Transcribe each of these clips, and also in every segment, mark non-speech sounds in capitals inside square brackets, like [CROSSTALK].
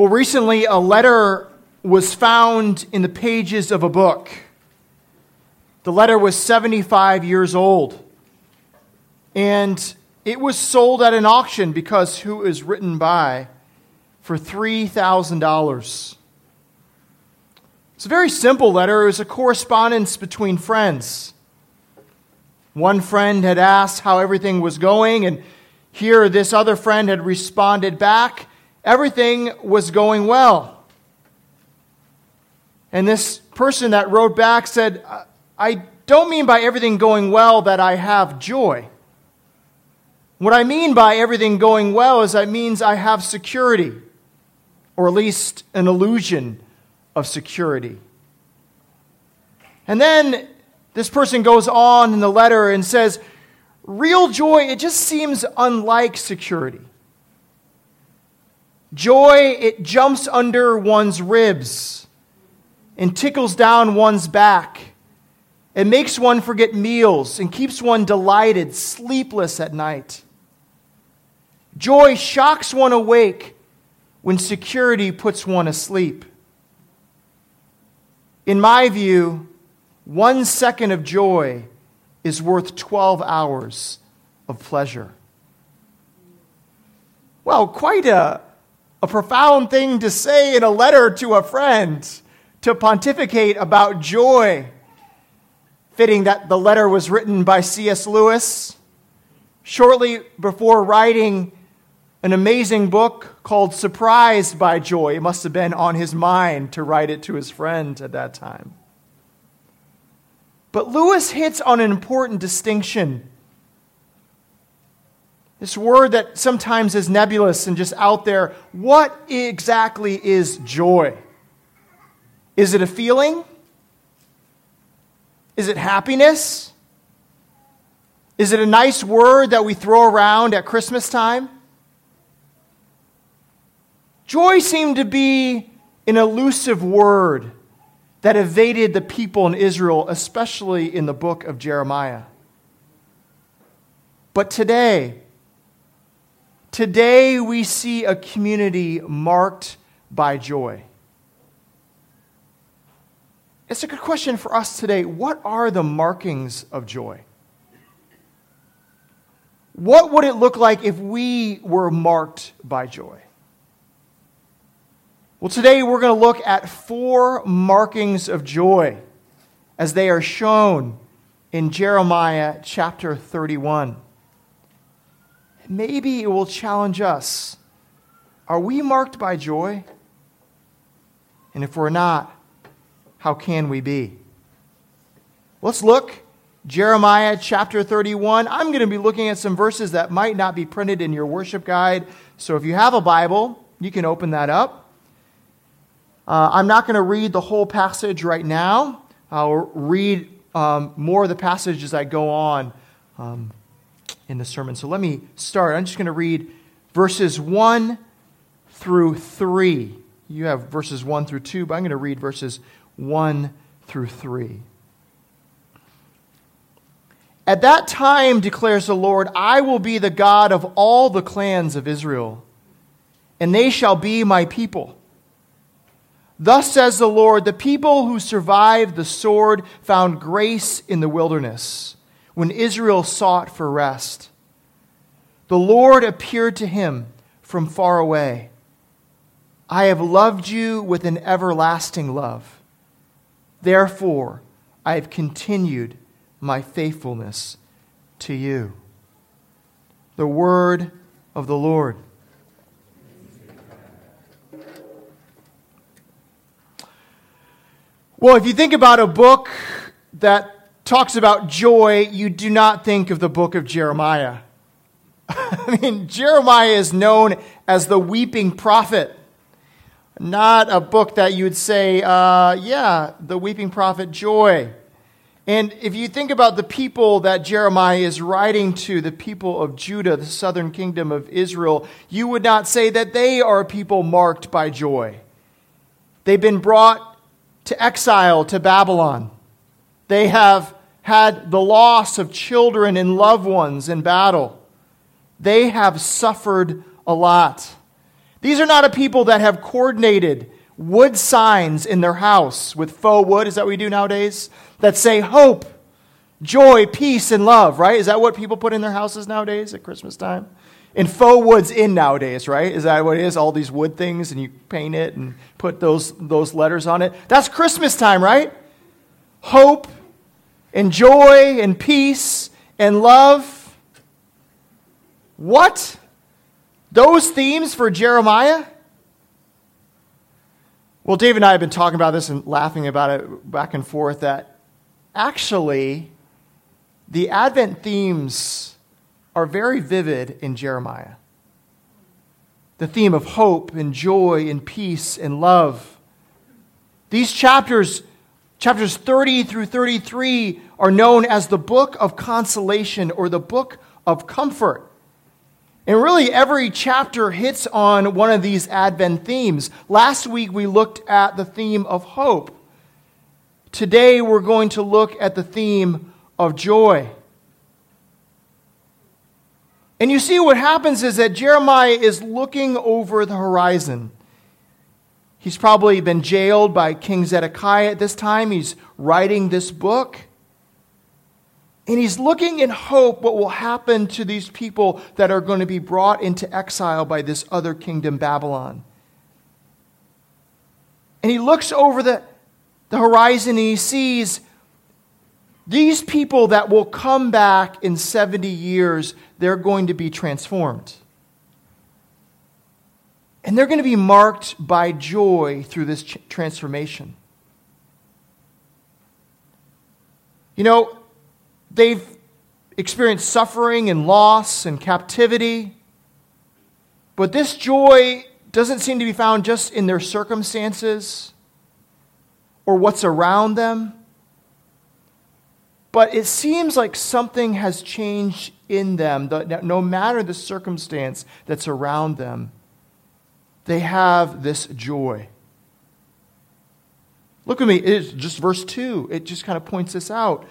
Well, recently a letter was found in the pages of a book. The letter was 75 years old. And it was sold at an auction because who is written by for $3,000. It's a very simple letter. It was a correspondence between friends. One friend had asked how everything was going, and here this other friend had responded back everything was going well. And this person that wrote back said, I don't mean by everything going well that I have joy. What I mean by everything going well is that means I have security, or at least an illusion of security. And then this person goes on in the letter and says, Real joy, it just seems unlike security. Joy, it jumps under one's ribs and tickles down one's back. It makes one forget meals and keeps one delighted, sleepless at night. Joy shocks one awake when security puts one asleep. In my view, one second of joy is worth 12 hours of pleasure. Well, quite a, a profound thing to say in a letter to a friend to pontificate about joy. Fitting that the letter was written by C.S. Lewis shortly before writing an amazing book called Surprised by Joy. It must have been on his mind to write it to his friend at that time. But Lewis hits on an important distinction this word that sometimes is nebulous and just out there. What exactly is joy? Is it a feeling? Is it happiness? Is it a nice word that we throw around at Christmas time? Joy seemed to be an elusive word that evaded the people in Israel, especially in the book of Jeremiah. But today, Today, we see a community marked by joy. It's a good question for us today. What are the markings of joy? What would it look like if we were marked by joy? Well, today we're going to look at four markings of joy as they are shown in Jeremiah chapter 31 maybe it will challenge us. Are we marked by joy? And if we're not, how can we be? Let's look. Jeremiah chapter 31. I'm going to be looking at some verses that might not be printed in your worship guide. So if you have a Bible, you can open that up. Uh, I'm not going to read the whole passage right now. I'll read um, more of the passage as I go on. Um, in the sermon. So let me start. I'm just going to read verses 1 through 3. You have verses 1 through 2, but I'm going to read verses 1 through 3. At that time, declares the Lord, I will be the God of all the clans of Israel, and they shall be my people. Thus says the Lord, the people who survived the sword found grace in the wilderness when Israel sought for rest. The Lord appeared to him from far away. I have loved you with an everlasting love. Therefore, I have continued my faithfulness to you. The word of the Lord. Well, if you think about a book that talks about joy, you do not think of the book of Jeremiah. [LAUGHS] I mean, Jeremiah is known as the weeping prophet, not a book that you would say, uh, yeah, the weeping prophet, joy. And if you think about the people that Jeremiah is writing to, the people of Judah, the southern kingdom of Israel, you would not say that they are people marked by joy. They've been brought to exile to Babylon. They have had the loss of children and loved ones in battle. They have suffered a lot. These are not a people that have coordinated wood signs in their house with faux wood. Is that what we do nowadays? That say hope, joy, peace, and love, right? Is that what people put in their houses nowadays at Christmas time? And faux wood's in nowadays, right? Is that what it is? All these wood things, and you paint it and put those, those letters on it. That's Christmas time, right? Hope and joy and peace and love. What? Those themes for Jeremiah? Well, Dave and I have been talking about this and laughing about it back and forth that actually the Advent themes are very vivid in Jeremiah. The theme of hope and joy and peace and love. These chapters, chapters 30 through 33, are known as the book of consolation or the book of comfort. And really, every chapter hits on one of these Advent themes. Last week, we looked at the theme of hope. Today, we're going to look at the theme of joy. And you see, what happens is that Jeremiah is looking over the horizon. He's probably been jailed by King Zedekiah at this time. He's writing this book. And he's looking in hope what will happen to these people that are going to be brought into exile by this other kingdom, Babylon. And he looks over the, the horizon and he sees these people that will come back in 70 years, they're going to be transformed. And they're going to be marked by joy through this transformation. You know, they've experienced suffering and loss and captivity, but this joy doesn't seem to be found just in their circumstances or what's around them. But it seems like something has changed in them. No matter the circumstance that's around them, they have this joy. Look at me, it's just verse 2. It just kind of points this out.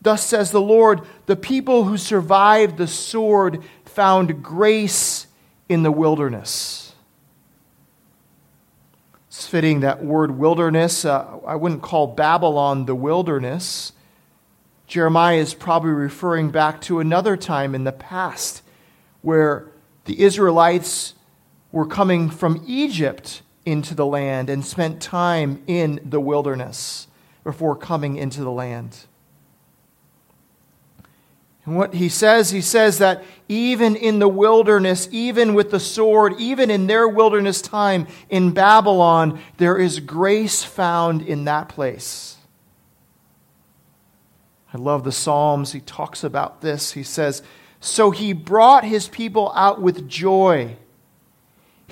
Thus says the Lord, the people who survived the sword found grace in the wilderness. It's fitting that word wilderness. Uh, I wouldn't call Babylon the wilderness. Jeremiah is probably referring back to another time in the past where the Israelites were coming from Egypt into the land and spent time in the wilderness before coming into the land. And what he says, he says that even in the wilderness, even with the sword, even in their wilderness time in Babylon, there is grace found in that place. I love the Psalms. He talks about this. He says, So he brought his people out with joy,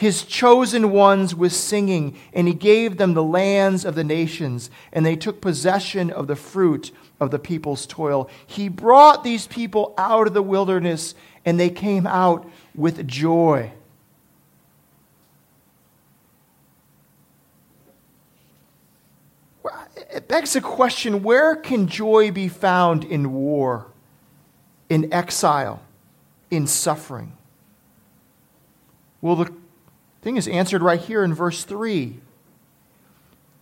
his chosen ones with singing, and he gave them the lands of the nations, and they took possession of the fruit of the people's toil. He brought these people out of the wilderness, and they came out with joy. it begs the question where can joy be found in war, in exile, in suffering? Well, the thing is answered right here in verse 3.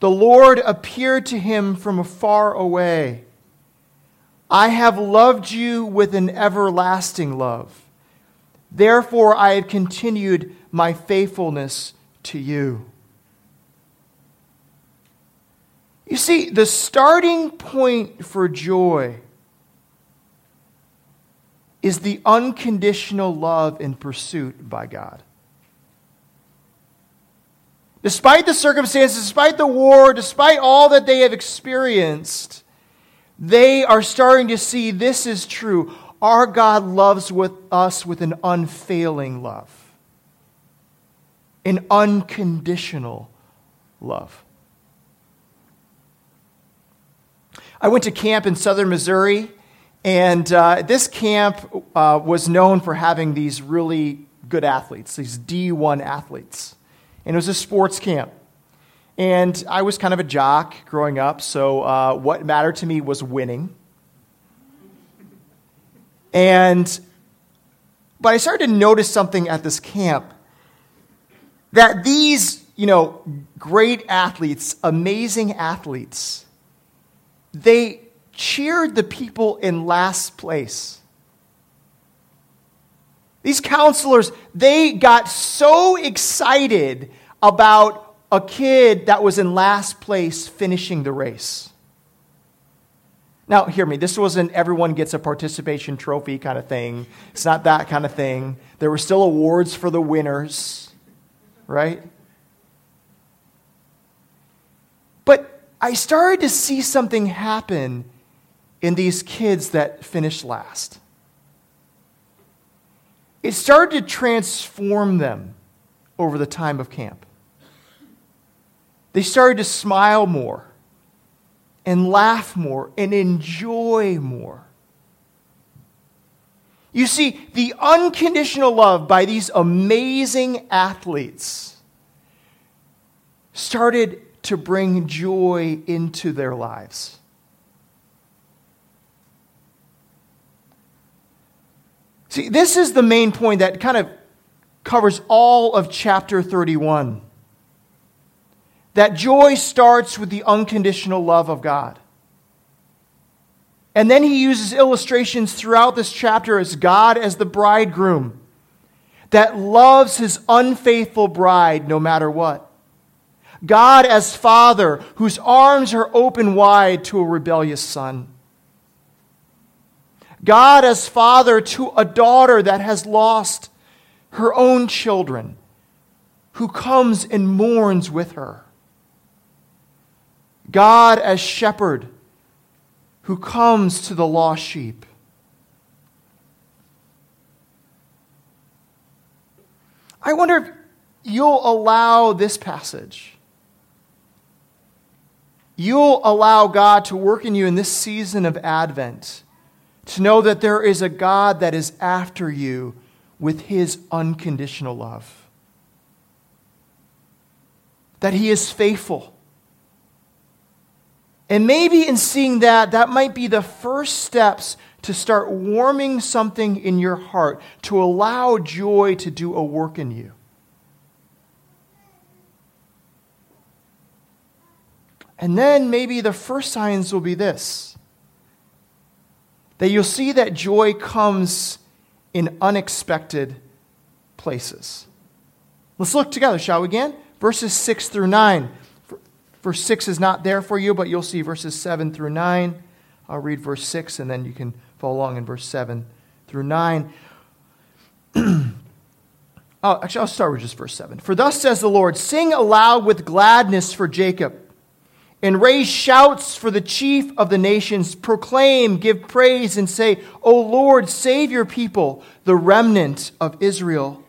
The Lord appeared to him from far away. I have loved you with an everlasting love. Therefore, I have continued my faithfulness to you. You see, the starting point for joy is the unconditional love and pursuit by God. Despite the circumstances, despite the war, despite all that they have experienced, they are starting to see this is true. Our God loves with us with an unfailing love, an unconditional love. I went to camp in southern Missouri, and uh, this camp uh, was known for having these really good athletes, these D1 athletes. And it was a sports camp. And I was kind of a jock growing up, so uh, what mattered to me was winning. And, but I started to notice something at this camp. that these, you know, great athletes, amazing athletes, they cheered the people in last place. These counselors, they got so excited about a kid that was in last place finishing the race. Now, hear me, this wasn't everyone gets a participation trophy kind of thing. It's not that kind of thing. There were still awards for the winners, right? But I started to see something happen in these kids that finished last. It started to transform them over the time of camp. They started to smile more and laugh more and enjoy more. You see, the unconditional love by these amazing athletes started to bring joy into their lives. See, this is the main point that kind of covers all of chapter 31 that joy starts with the unconditional love of God. And then he uses illustrations throughout this chapter as God as the bridegroom that loves his unfaithful bride no matter what. God as father whose arms are open wide to a rebellious son. God as father to a daughter that has lost her own children, who comes and mourns with her. God as shepherd who comes to the lost sheep. I wonder if you'll allow this passage. You'll allow God to work in you in this season of Advent to know that there is a God that is after you with his unconditional love. That he is faithful and maybe in seeing that, that might be the first steps to start warming something in your heart, to allow joy to do a work in you. And then maybe the first signs will be this that you'll see that joy comes in unexpected places. Let's look together, shall we again? Verses 6 through 9. Verse 6 is not there for you, but you'll see verses 7 through 9. I'll read verse 6, and then you can follow along in verse 7 through 9. [CLEARS THROAT] oh, actually, I'll start with just verse 7. For thus says the Lord Sing aloud with gladness for Jacob, and raise shouts for the chief of the nations. Proclaim, give praise, and say, O Lord, save your people, the remnant of Israel.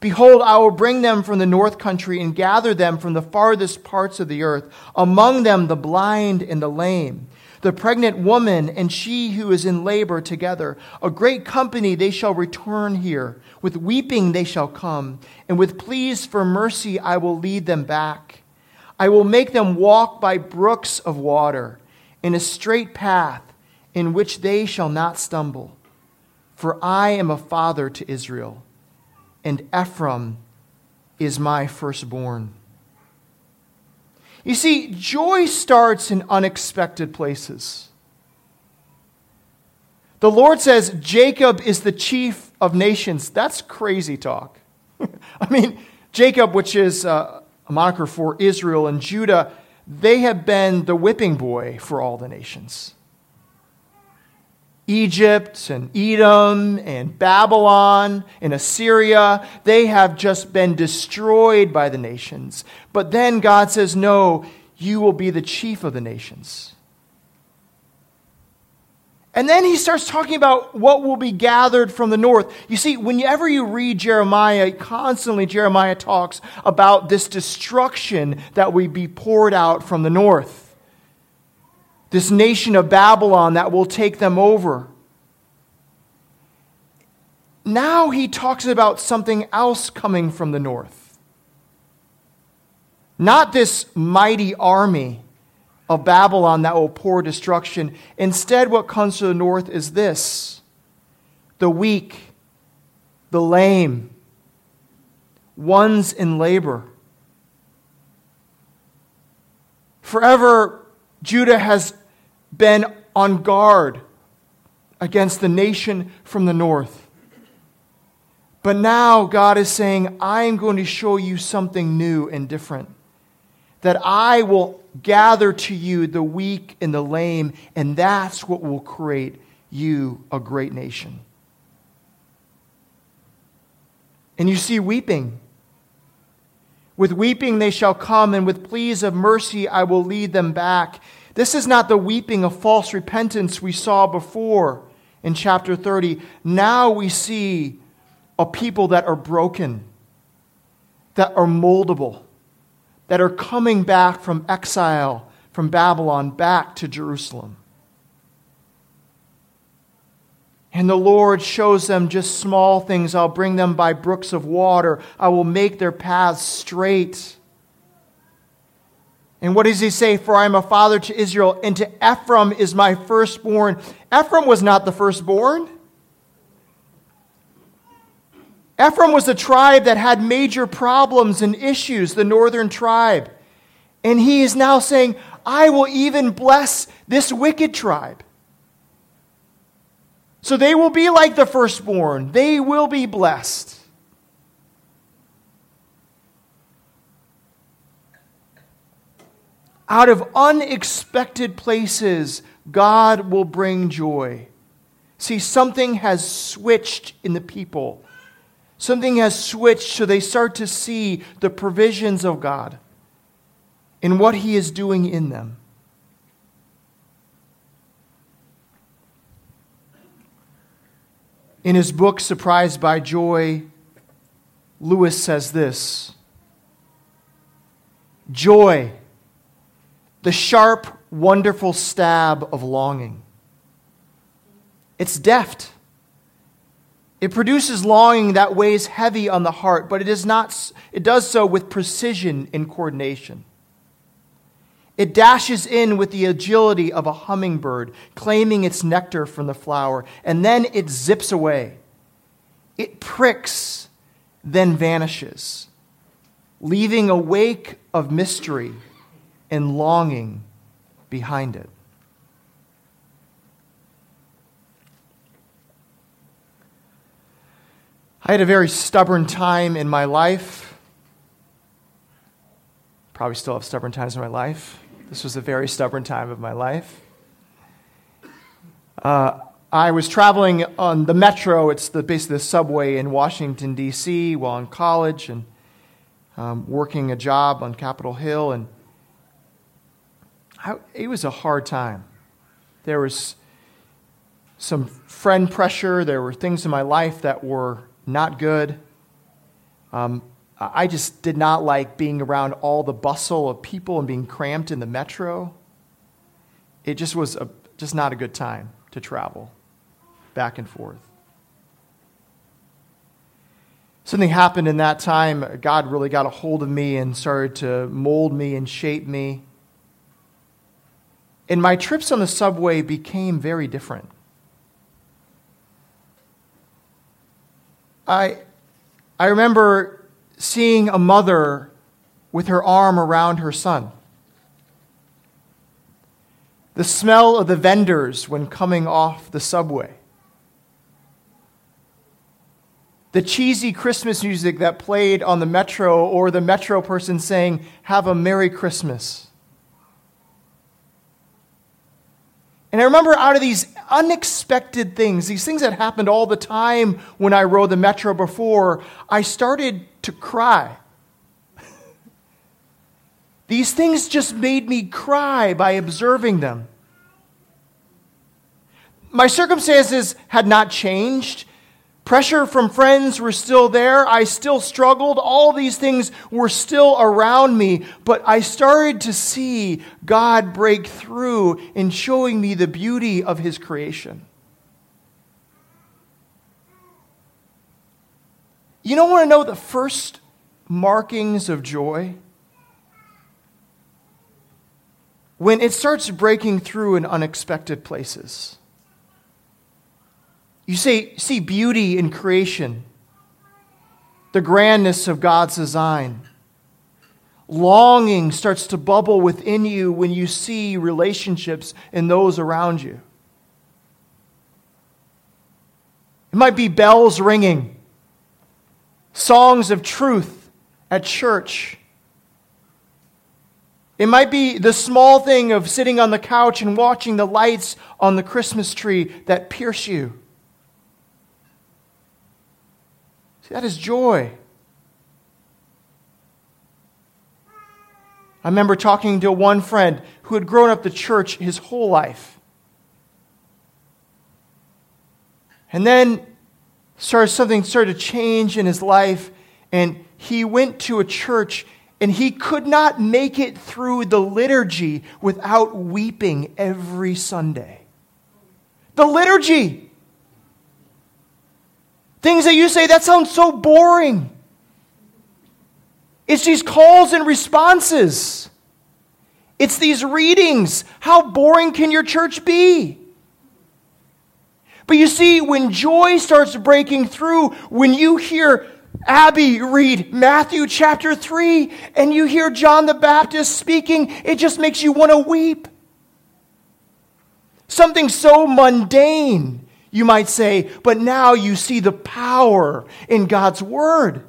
Behold, I will bring them from the north country and gather them from the farthest parts of the earth, among them the blind and the lame, the pregnant woman and she who is in labor together. A great company they shall return here. With weeping they shall come, and with pleas for mercy I will lead them back. I will make them walk by brooks of water, in a straight path in which they shall not stumble. For I am a father to Israel and Ephraim is my firstborn. You see, joy starts in unexpected places. The Lord says Jacob is the chief of nations. That's crazy talk. [LAUGHS] I mean, Jacob, which is uh, a moniker for Israel and Judah, they have been the whipping boy for all the nations. Egypt and Edom and Babylon and Assyria, they have just been destroyed by the nations. But then God says, No, you will be the chief of the nations. And then he starts talking about what will be gathered from the north. You see, whenever you read Jeremiah, constantly Jeremiah talks about this destruction that will be poured out from the north this nation of Babylon that will take them over. Now he talks about something else coming from the north. Not this mighty army of Babylon that will pour destruction. Instead, what comes to the north is this the weak, the lame, ones in labor. Forever, Judah has been on guard against the nation from the north. But now God is saying, I am going to show you something new and different. That I will gather to you the weak and the lame, and that's what will create you a great nation. And you see weeping. With weeping they shall come, and with pleas of mercy I will lead them back. This is not the weeping of false repentance we saw before in chapter 30. Now we see a people that are broken, that are moldable, that are coming back from exile from Babylon back to Jerusalem. And the Lord shows them just small things. I'll bring them by brooks of water. I will make their paths straight. And what does he say? For I am a father to Israel, and to Ephraim is my firstborn. Ephraim was not the firstborn. Ephraim was a tribe that had major problems and issues, the northern tribe. And he is now saying, I will even bless this wicked tribe. So they will be like the firstborn, they will be blessed. Out of unexpected places, God will bring joy. See, something has switched in the people. Something has switched so they start to see the provisions of God and what He is doing in them. In his book, Surprised by Joy, Lewis says this Joy the sharp, wonderful stab of longing. It's deft. It produces longing that weighs heavy on the heart, but it, is not, it does so with precision and coordination. It dashes in with the agility of a hummingbird, claiming its nectar from the flower, and then it zips away. It pricks, then vanishes, leaving a wake of mystery and longing behind it. I had a very stubborn time in my life. Probably still have stubborn times in my life. This was a very stubborn time of my life. Uh, I was traveling on the metro, it's the, basically the subway in Washington, D.C., while in college and um, working a job on Capitol Hill. And I, it was a hard time. There was some friend pressure. There were things in my life that were not good. Um, I just did not like being around all the bustle of people and being cramped in the metro. It just was a, just not a good time to travel back and forth. Something happened in that time. God really got a hold of me and started to mold me and shape me. And my trips on the subway became very different. I, I remember seeing a mother with her arm around her son. The smell of the vendors when coming off the subway. The cheesy Christmas music that played on the metro, or the metro person saying, Have a Merry Christmas. And I remember out of these unexpected things, these things that happened all the time when I rode the metro before, I started to cry. [LAUGHS] these things just made me cry by observing them. My circumstances had not changed. Pressure from friends were still there. I still struggled. All these things were still around me. But I started to see God break through in showing me the beauty of His creation. You don't want to know the first markings of joy? When it starts breaking through in unexpected places. You say, see beauty in creation. the grandness of God's design. Longing starts to bubble within you when you see relationships in those around you. It might be bells ringing, songs of truth at church. It might be the small thing of sitting on the couch and watching the lights on the Christmas tree that pierce you. See, that is joy. I remember talking to one friend who had grown up the church his whole life. And then started, something started to change in his life, and he went to a church and he could not make it through the liturgy without weeping every Sunday. The liturgy. Things that you say, that sounds so boring. It's these calls and responses. It's these readings. How boring can your church be? But you see, when joy starts breaking through, when you hear Abby read Matthew chapter 3 and you hear John the Baptist speaking, it just makes you want to weep. Something so mundane, you might say, but now you see the power in God's Word.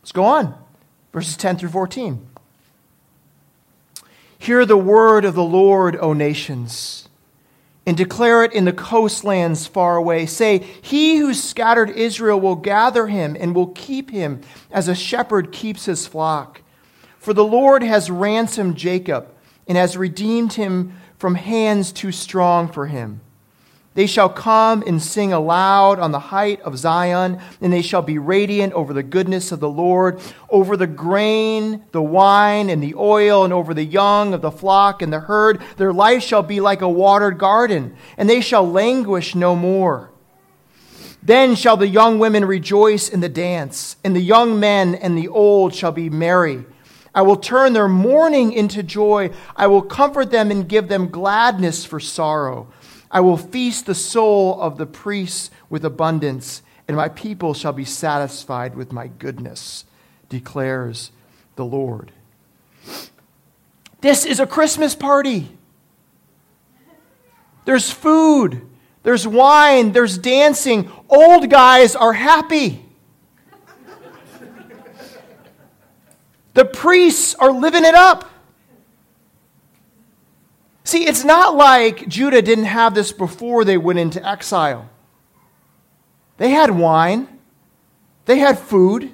Let's go on. Verses 10 through 14. Hear the word of the Lord, O nations, and declare it in the coastlands far away. Say, He who scattered Israel will gather him and will keep him as a shepherd keeps his flock. For the Lord has ransomed Jacob and has redeemed him from hands too strong for him. They shall come and sing aloud on the height of Zion, and they shall be radiant over the goodness of the Lord, over the grain, the wine, and the oil, and over the young of the flock and the herd. Their life shall be like a watered garden, and they shall languish no more. Then shall the young women rejoice in the dance, and the young men and the old shall be merry. I will turn their mourning into joy. I will comfort them and give them gladness for sorrow. I will feast the soul of the priests with abundance, and my people shall be satisfied with my goodness, declares the Lord. This is a Christmas party. There's food, there's wine, there's dancing. Old guys are happy. The priests are living it up. See, it's not like Judah didn't have this before they went into exile. They had wine, they had food,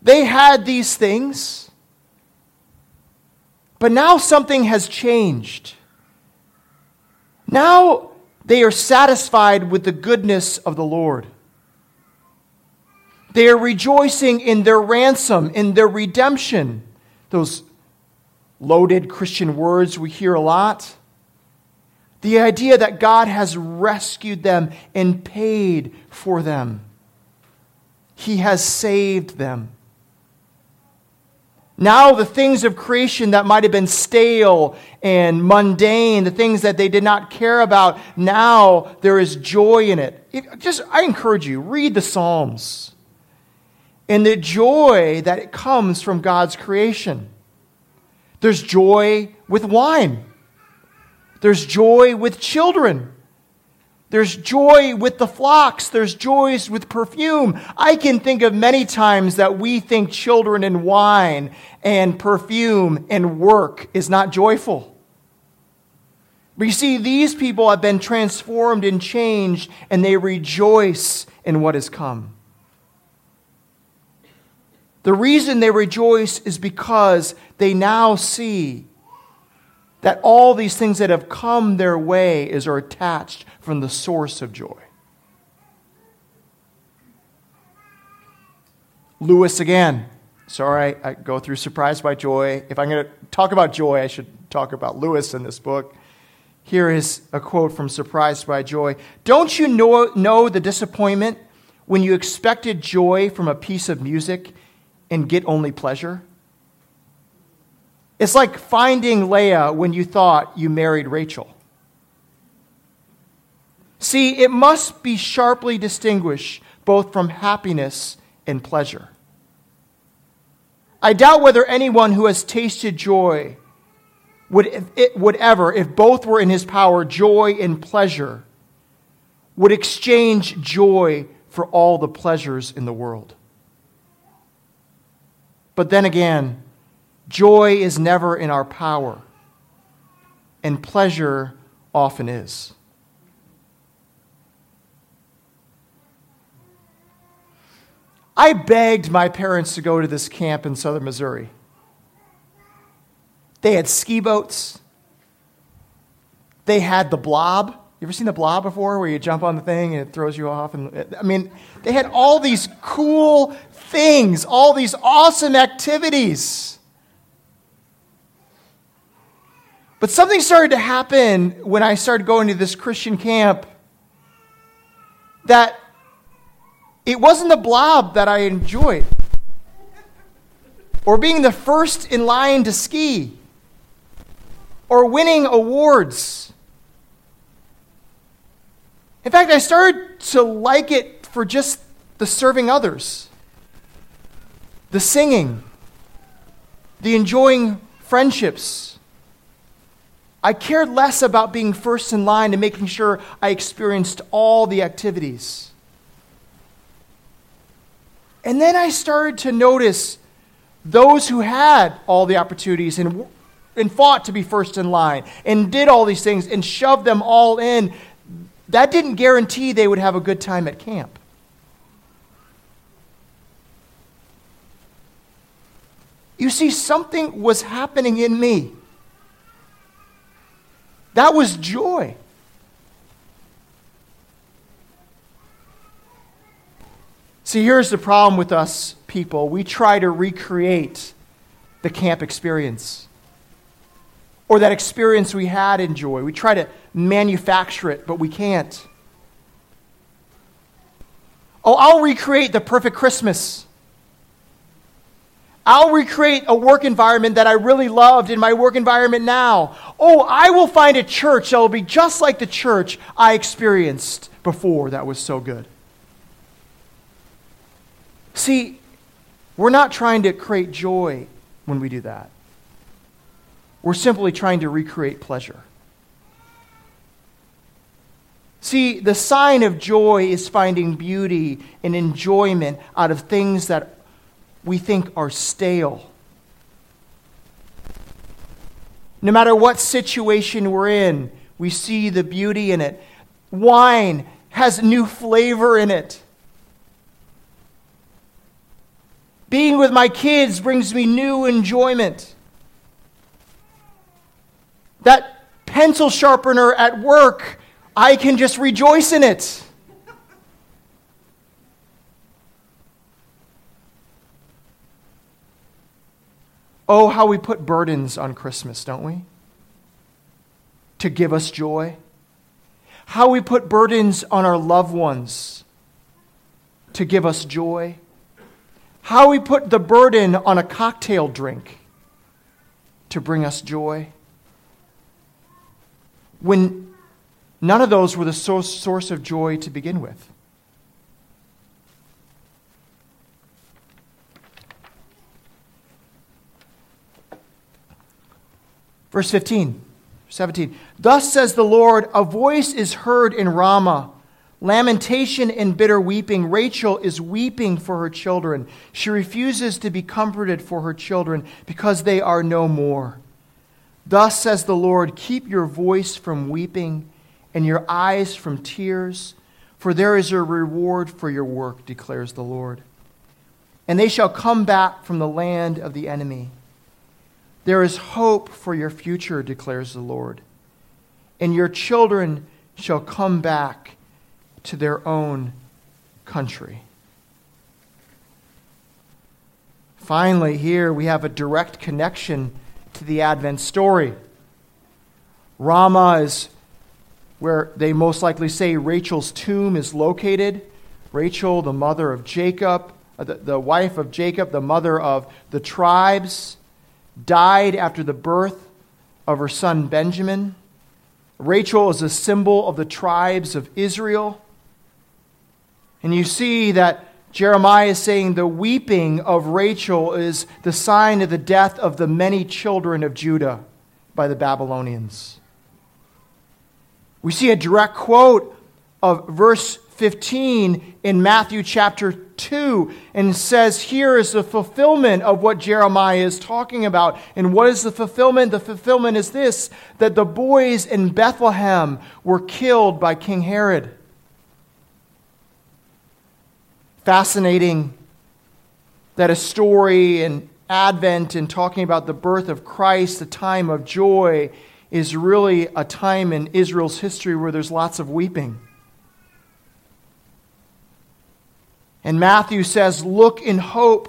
they had these things. But now something has changed. Now they are satisfied with the goodness of the Lord. They are rejoicing in their ransom, in their redemption. Those loaded Christian words we hear a lot. The idea that God has rescued them and paid for them, He has saved them. Now, the things of creation that might have been stale and mundane, the things that they did not care about, now there is joy in it. it just, I encourage you, read the Psalms and the joy that it comes from God's creation. There's joy with wine. There's joy with children. There's joy with the flocks. There's joys with perfume. I can think of many times that we think children and wine and perfume and work is not joyful. But you see, these people have been transformed and changed, and they rejoice in what has come. The reason they rejoice is because they now see that all these things that have come their way is are attached from the source of joy. Lewis again. Sorry, I go through surprised by joy. If I'm going to talk about joy, I should talk about Lewis in this book. Here is a quote from Surprised by Joy. Don't you know, know the disappointment when you expected joy from a piece of music and get only pleasure? It's like finding Leah when you thought you married Rachel. See, it must be sharply distinguished both from happiness and pleasure. I doubt whether anyone who has tasted joy would, it, would ever, if both were in his power, joy and pleasure, would exchange joy for all the pleasures in the world. But then again, joy is never in our power, and pleasure often is. I begged my parents to go to this camp in southern Missouri. They had ski boats. They had the blob. You ever seen the blob before where you jump on the thing and it throws you off? And I mean, they had all these cool things, all these awesome activities. But something started to happen when I started going to this Christian camp that it wasn't the blob that I enjoyed or being the first in line to ski or winning awards. In fact, I started to like it for just the serving others, the singing, the enjoying friendships. I cared less about being first in line and making sure I experienced all the activities. And then I started to notice those who had all the opportunities and and fought to be first in line and did all these things and shoved them all in, that didn't guarantee they would have a good time at camp. You see, something was happening in me. That was joy. See, here's the problem with us people we try to recreate the camp experience or that experience we had in joy. We try to manufacture it, but we can't. Oh, I'll recreate the perfect Christmas. I'll recreate a work environment that I really loved in my work environment now. Oh, I will find a church that will be just like the church I experienced before that was so good. See, we're not trying to create joy when we do that. We're simply trying to recreate pleasure. See, the sign of joy is finding beauty and enjoyment out of things that we think are stale. No matter what situation we're in, we see the beauty in it. Wine has new flavor in it. Being with my kids brings me new enjoyment. That pencil sharpener at work, I can just rejoice in it. Oh, how we put burdens on Christmas, don't we? To give us joy. How we put burdens on our loved ones to give us joy. How we put the burden on a cocktail drink to bring us joy when none of those were the source of joy to begin with. Verse 15, 17. Thus says the Lord, a voice is heard in Ramah, lamentation and bitter weeping. Rachel is weeping for her children. She refuses to be comforted for her children because they are no more. Thus says the Lord Keep your voice from weeping and your eyes from tears, for there is a reward for your work, declares the Lord. And they shall come back from the land of the enemy. There is hope for your future, declares the Lord. And your children shall come back to their own country. Finally, here we have a direct connection to the Advent story. Ramah is where they most likely say Rachel's tomb is located. Rachel, the mother of Jacob, uh, the, the wife of Jacob, the mother of the tribes. died after the birth of her son Benjamin. Rachel is a symbol of the tribes of Israel. And you see that Jeremiah is saying the weeping of Rachel is the sign of the death of the many children of Judah by the Babylonians. We see a direct quote of verse 15 in Matthew chapter 2 and says, Here is the fulfillment of what Jeremiah is talking about. And what is the fulfillment? The fulfillment is this that the boys in Bethlehem were killed by King Herod. Fascinating that a story in Advent and talking about the birth of Christ, the time of joy, is really a time in Israel's history where there's lots of weeping. And Matthew says, Look in hope.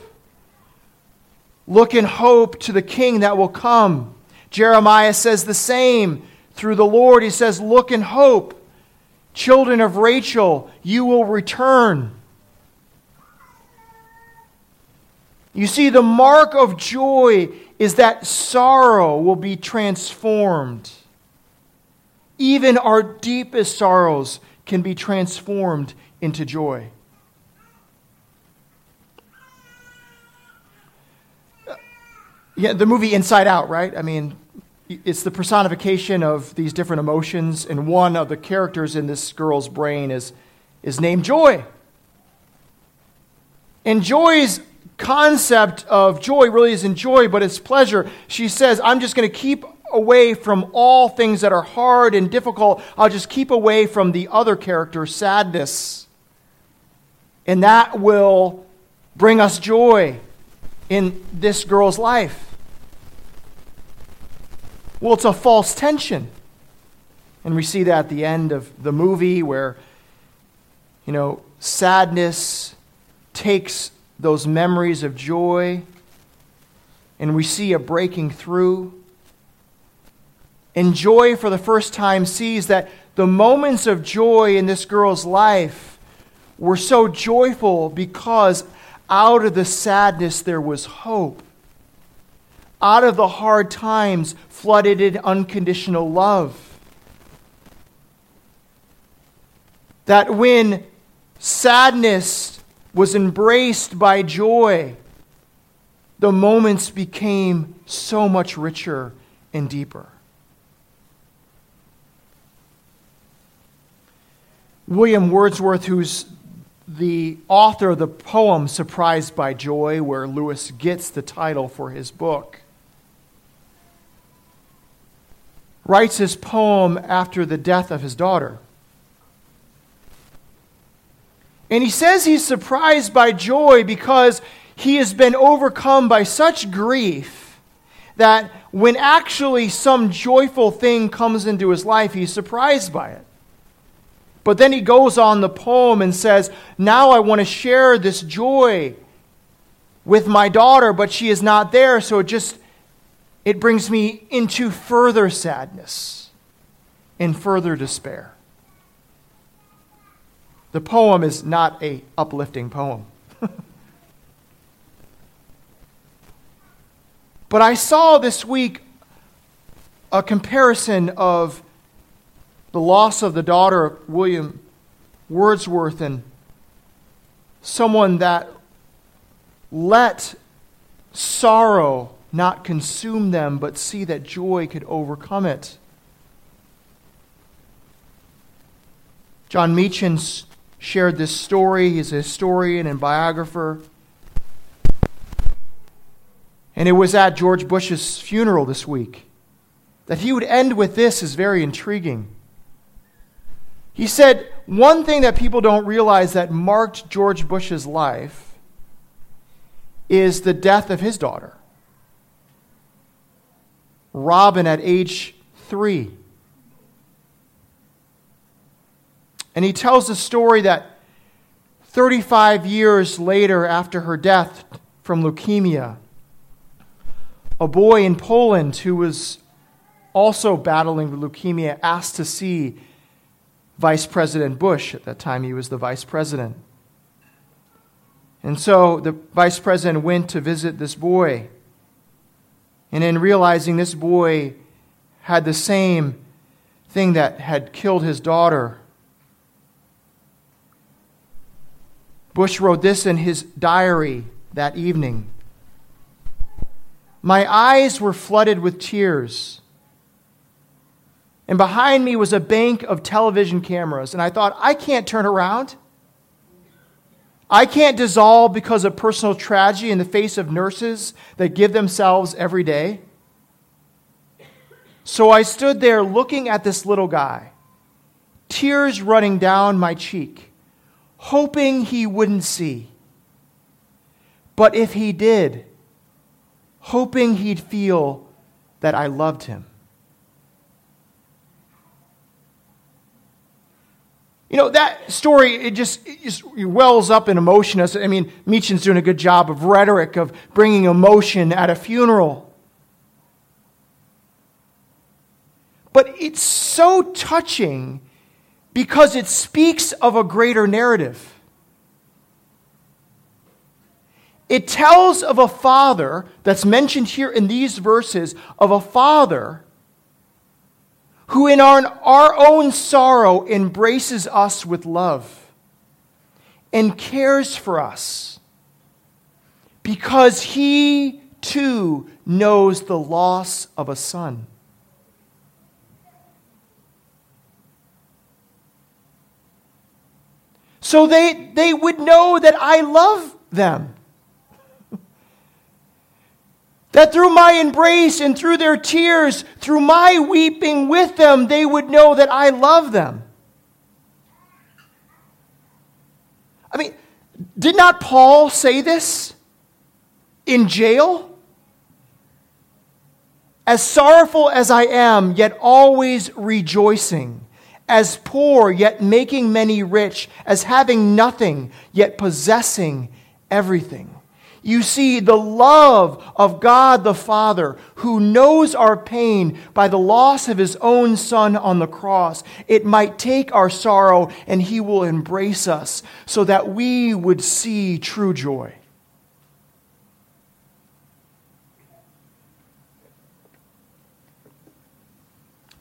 Look in hope to the king that will come. Jeremiah says the same. Through the Lord, he says, Look in hope. Children of Rachel, you will return. You see, the mark of joy is that sorrow will be transformed. Even our deepest sorrows can be transformed into joy. Yeah, the movie Inside Out, right? I mean, it's the personification of these different emotions, and one of the characters in this girl's brain is, is named Joy. And Joy's concept of joy really isn't joy, but it's pleasure. She says, I'm just going to keep away from all things that are hard and difficult. I'll just keep away from the other character, sadness. And that will bring us joy in this girl's life. Well, it's a false tension. And we see that at the end of the movie where, you know, sadness takes those memories of joy and we see a breaking through. And joy, for the first time, sees that the moments of joy in this girl's life were so joyful because out of the sadness there was hope out of the hard times flooded in unconditional love. That when sadness was embraced by joy, the moments became so much richer and deeper. William Wordsworth, who's the author of the poem Surprised by Joy, where Lewis gets the title for his book, writes his poem after the death of his daughter. And he says he's surprised by joy because he has been overcome by such grief that when actually some joyful thing comes into his life, he's surprised by it. But then he goes on the poem and says, Now I want to share this joy with my daughter, but she is not there, so it just it brings me into further sadness and further despair. The poem is not a uplifting poem. [LAUGHS] but I saw this week a comparison of the loss of the daughter of William Wordsworth and someone that let sorrow not consume them, but see that joy could overcome it. Jon Meacham shared this story. He's a historian and biographer. And it was at George Bush's funeral this week. That he would end with this is very intriguing. He said, One thing that people don't realize that marked George Bush's life is the death of his daughter. Robin at age three. And he tells the story that 35 years later, after her death from leukemia, a boy in Poland who was also battling with leukemia asked to see Vice President Bush. At that time, he was the vice president. And so the vice president went to visit this boy. And in realizing this boy had the same thing that had killed his daughter, Bush wrote this in his diary that evening. My eyes were flooded with tears. And behind me was a bank of television cameras. And I thought, I can't turn around. I can't dissolve because of personal tragedy in the face of nurses that give themselves every day. So I stood there looking at this little guy, tears running down my cheek, hoping he wouldn't see. But if he did, hoping he'd feel that I loved him. You know, that story, it just, it just wells up in emotion. I mean, Meacham's doing a good job of rhetoric, of bringing emotion at a funeral. But it's so touching because it speaks of a greater narrative. It tells of a father that's mentioned here in these verses, of a father who in our, our own sorrow embraces us with love and cares for us because he too knows the loss of a son. So they, they would know that I love them. [LAUGHS] That through my embrace and through their tears, through my weeping with them, they would know that I love them. I mean, did not Paul say this in jail? As sorrowful as I am, yet always rejoicing. As poor, yet making many rich. As having nothing, yet possessing everything. You see the love of God the Father, who knows our pain by the loss of his own Son on the cross. It might take our sorrow, and he will embrace us so that we would see true joy.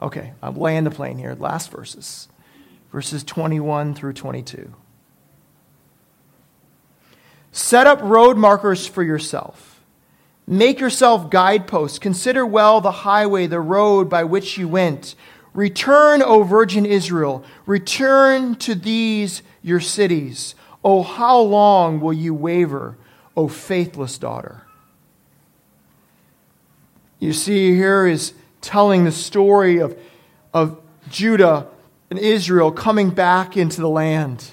Okay, I'm laying the plane here. Last verses, verses 21 through 22. Set up road markers for yourself. Make yourself guideposts. Consider well the highway, the road by which you went. Return, O Virgin Israel. Return to these your cities. Oh, how long will you waver, O faithless daughter? You see, here is telling the story of, of Judah and Israel coming back into the land.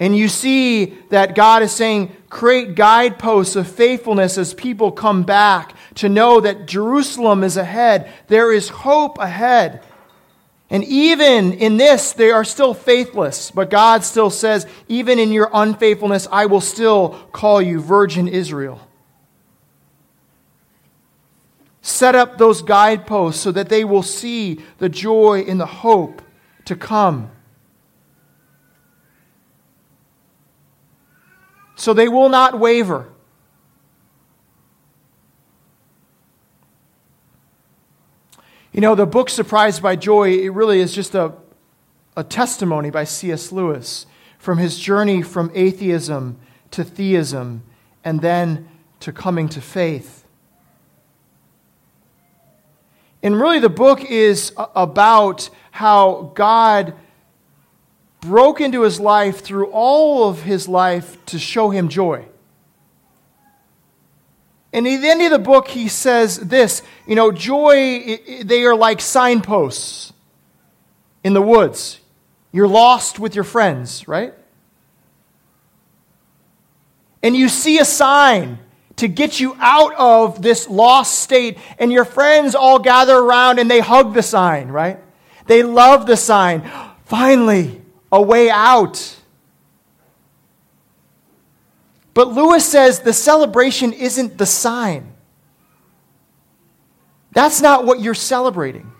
And you see that God is saying, create guideposts of faithfulness as people come back to know that Jerusalem is ahead. There is hope ahead. And even in this, they are still faithless. But God still says, even in your unfaithfulness, I will still call you Virgin Israel. Set up those guideposts so that they will see the joy and the hope to come. so they will not waver. You know, the book Surprised by Joy, it really is just a, a testimony by C.S. Lewis from his journey from atheism to theism and then to coming to faith. And really, the book is about how God broke into his life through all of his life to show him joy. And at the end of the book, he says this you know, joy, they are like signposts in the woods. You're lost with your friends, right? And you see a sign to get you out of this lost state, and your friends all gather around and they hug the sign, right? They love the sign. Finally, a way out. But Lewis says the celebration isn't the sign. That's not what you're celebrating.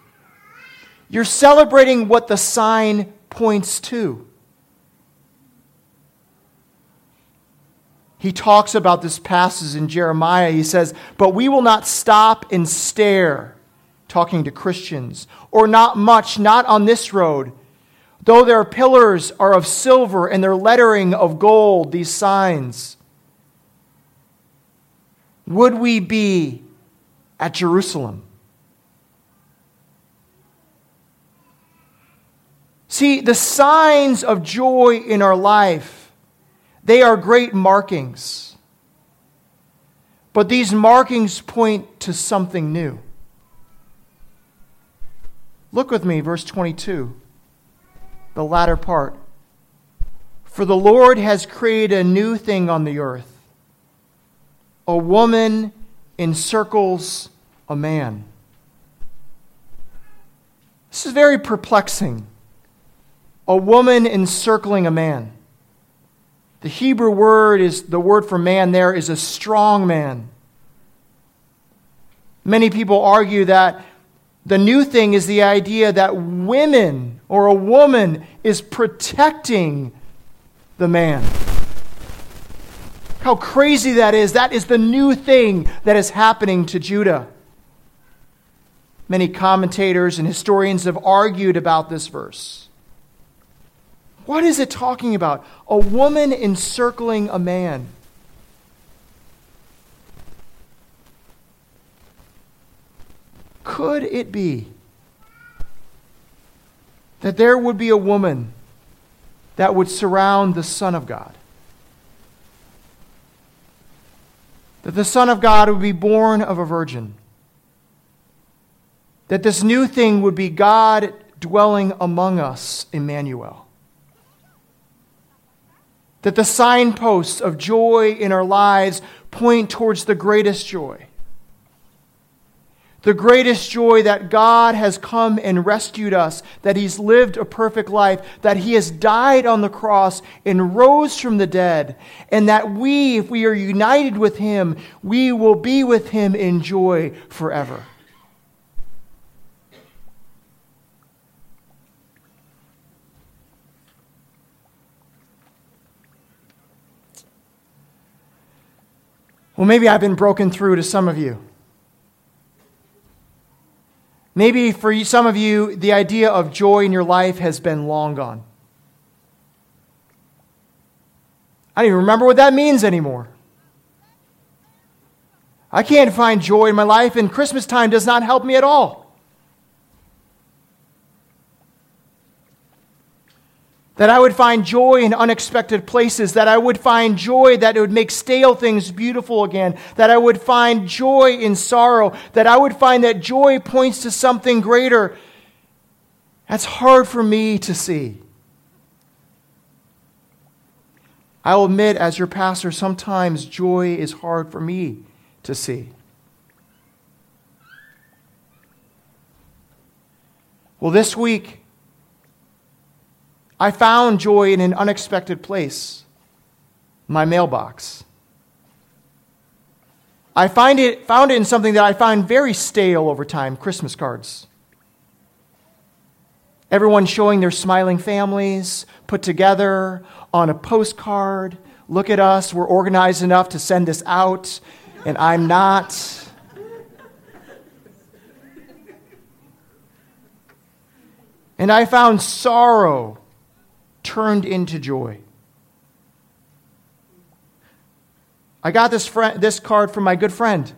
You're celebrating what the sign points to. He talks about this passage in Jeremiah. He says, But we will not stop and stare, talking to Christians, or not much, not on this road. Though their pillars are of silver and their lettering of gold, these signs. Would we be at Jerusalem? See, the signs of joy in our life, they are great markings. But these markings point to something new. Look with me, verse 22, the latter part. For the Lord has created a new thing on the earth. A woman encircles a man. This is very perplexing. A woman encircling a man. The Hebrew word is the word for man there is a strong man. Many people argue that the new thing is the idea that women or a woman is protecting the man. How crazy that is. That is the new thing that is happening to Judah. Many commentators and historians have argued about this verse. What is it talking about? A woman encircling a man. Could it be that there would be a woman that would surround the Son of God? That the Son of God would be born of a virgin? That this new thing would be God dwelling among us, Emmanuel? That the signposts of joy in our lives point towards the greatest joy the greatest joy that God has come and rescued us, that He's lived a perfect life, that He has died on the cross and rose from the dead, and that we, if we are united with Him, we will be with Him in joy forever. Well, maybe I've been broken through to some of you. Maybe for some of you, the idea of joy in your life has been long gone. I don't even remember what that means anymore. I can't find joy in my life, and Christmas time does not help me at all. That I would find joy in unexpected places. That I would find joy that it would make stale things beautiful again. That I would find joy in sorrow. That I would find that joy points to something greater. That's hard for me to see. I'll admit, as your pastor, sometimes joy is hard for me to see. Well, this week, I found joy in an unexpected place my mailbox. I find it, found it in something that I find very stale over time Christmas cards. Everyone showing their smiling families, put together on a postcard. Look at us, we're organized enough to send this out, and I'm not. And I found sorrow turned into joy. I got this, friend, this card from my good friend.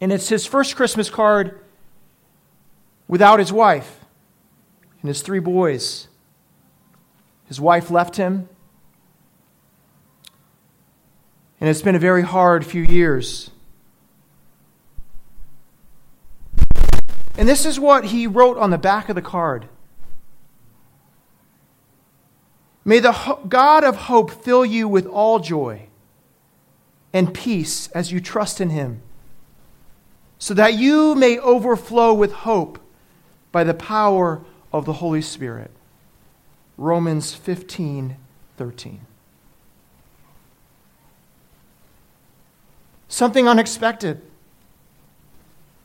And it's his first Christmas card without his wife and his three boys. His wife left him. And it's been a very hard few years. And this is what he wrote on the back of the card. May the God of hope fill you with all joy and peace as you trust in him, so that you may overflow with hope by the power of the Holy Spirit. Romans 15 13. Something unexpected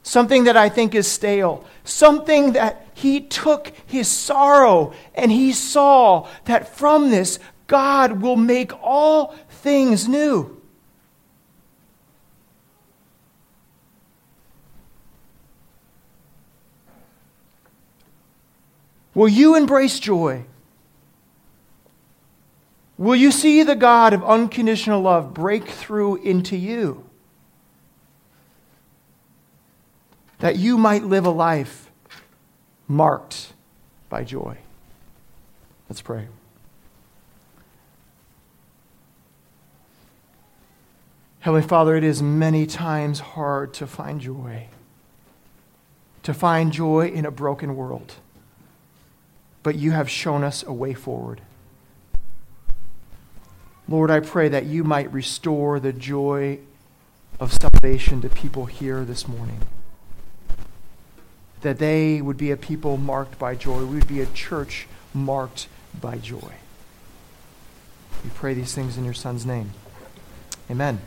something that I think is stale, something that he took his sorrow and he saw that from this, God will make all things new. Will you embrace joy? Will you see the God of unconditional love break through into you? That you might live a life marked by joy. Let's pray. Heavenly Father, it is many times hard to find joy, to find joy in a broken world. But you have shown us a way forward. Lord, I pray that you might restore the joy of salvation to people here this morning. That they would be a people marked by joy. We would be a church marked by joy. We pray these things in your Son's name. Amen.